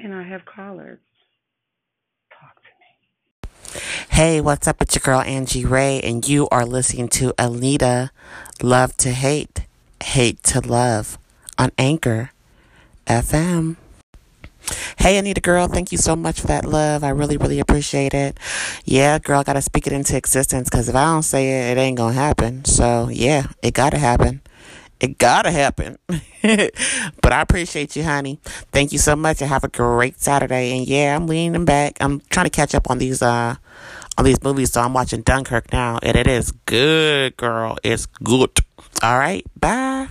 And I have callers. Talk to me. Hey, what's up? It's your girl Angie Ray, and you are listening to Anita Love to Hate, Hate to Love on Anchor FM. Hey, Anita girl, thank you so much for that love. I really, really appreciate it. Yeah, girl, I gotta speak it into existence because if I don't say it, it ain't gonna happen. So, yeah, it gotta happen. It gotta happen. but I appreciate you, honey. Thank you so much and have a great Saturday. And yeah, I'm leaning back. I'm trying to catch up on these uh on these movies, so I'm watching Dunkirk now. And it is good, girl. It's good. All right, bye.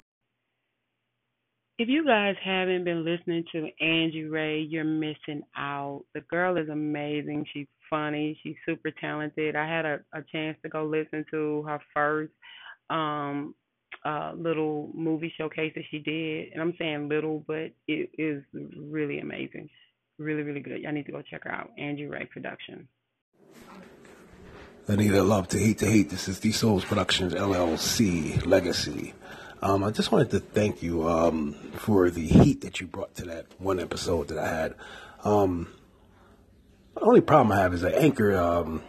If you guys haven't been listening to Angie Ray, you're missing out. The girl is amazing. She's funny. She's super talented. I had a, a chance to go listen to her first um uh little movie showcase that she did. And I'm saying little, but it is really amazing. Really, really good. Y'all need to go check her out. Andrew Ray Production. Anita Love to Hate to Hate. This is the Souls Productions LLC Legacy. Um, I just wanted to thank you um, for the heat that you brought to that one episode that I had. Um, the only problem I have is that Anchor, um,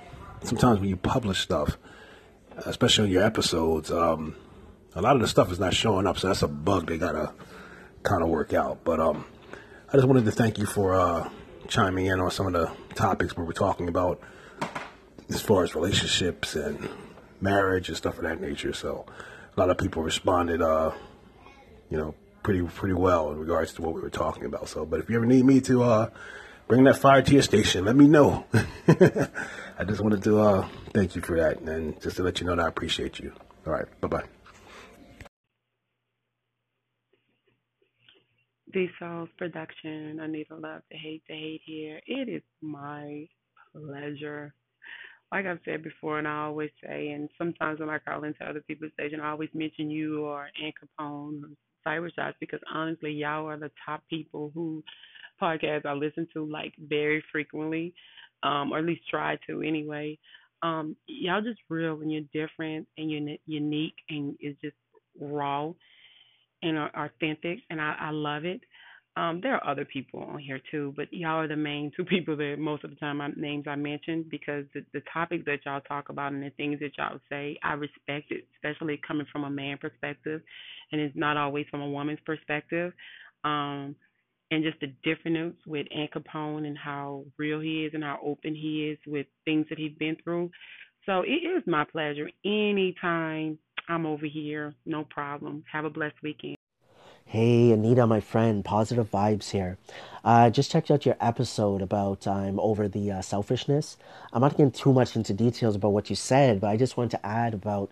sometimes when you publish stuff, especially on your episodes, um, a lot of the stuff is not showing up. So that's a bug they got to kind of work out. But um, I just wanted to thank you for uh, chiming in on some of the topics we were talking about as far as relationships and marriage and stuff of that nature. So a lot of people responded, uh, you know, pretty pretty well in regards to what we were talking about. So, but if you ever need me to uh, bring that fire to your station, let me know. I just wanted to uh, thank you for that, and just to let you know that I appreciate you. All right, bye bye. The Souls Production. I need a love to hate to hate here. It is my pleasure like I've said before, and I always say, and sometimes when I call into other people's station, I always mention you or Ann Capone or Cyber Shots because honestly, y'all are the top people who podcasts I listen to like very frequently, um, or at least try to anyway. Um, y'all just real and you're different and you're unique and it's just raw and authentic, and I, I love it. Um, there are other people on here too, but y'all are the main two people that most of the time I, names I mention because the, the topics that y'all talk about and the things that y'all say, I respect it, especially coming from a man perspective, and it's not always from a woman's perspective. Um, and just the difference with Ann Capone and how real he is and how open he is with things that he's been through. So it is my pleasure anytime I'm over here, no problem. Have a blessed weekend. Hey, Anita, my friend, positive vibes here. I uh, just checked out your episode about um, over the uh, selfishness. I'm not getting too much into details about what you said, but I just wanted to add about,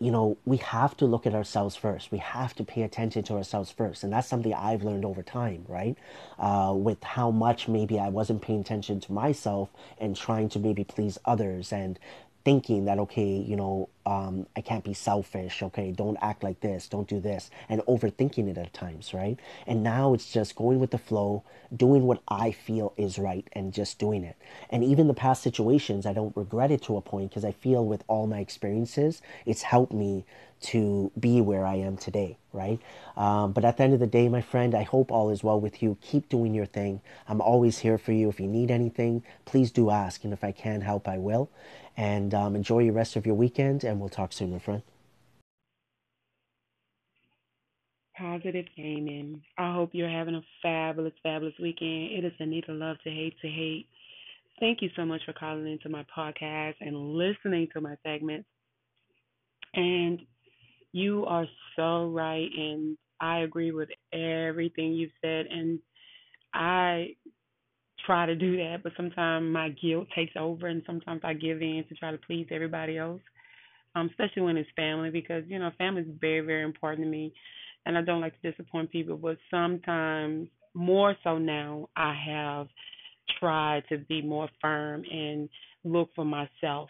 you know, we have to look at ourselves first. We have to pay attention to ourselves first. And that's something I've learned over time, right? Uh, with how much maybe I wasn't paying attention to myself and trying to maybe please others and thinking that okay you know um, i can't be selfish okay don't act like this don't do this and overthinking it at times right and now it's just going with the flow doing what i feel is right and just doing it and even the past situations i don't regret it to a point because i feel with all my experiences it's helped me to be where I am today, right? Um, but at the end of the day, my friend, I hope all is well with you. Keep doing your thing. I'm always here for you. If you need anything, please do ask. And if I can help, I will. And um, enjoy the rest of your weekend, and we'll talk soon, my friend. Positive Gaming. I hope you're having a fabulous, fabulous weekend. It is Anita Love to Hate to Hate. Thank you so much for calling into my podcast and listening to my segments. And you are so right, and I agree with everything you've said. And I try to do that, but sometimes my guilt takes over, and sometimes I give in to try to please everybody else, um, especially when it's family, because you know family is very, very important to me, and I don't like to disappoint people. But sometimes, more so now, I have tried to be more firm and look for myself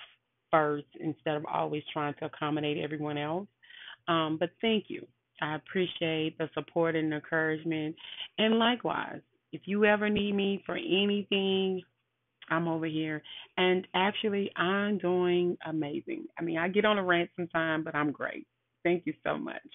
first instead of always trying to accommodate everyone else. Um, but thank you. I appreciate the support and encouragement. And likewise, if you ever need me for anything, I'm over here. And actually, I'm doing amazing. I mean, I get on a rant sometimes, but I'm great. Thank you so much.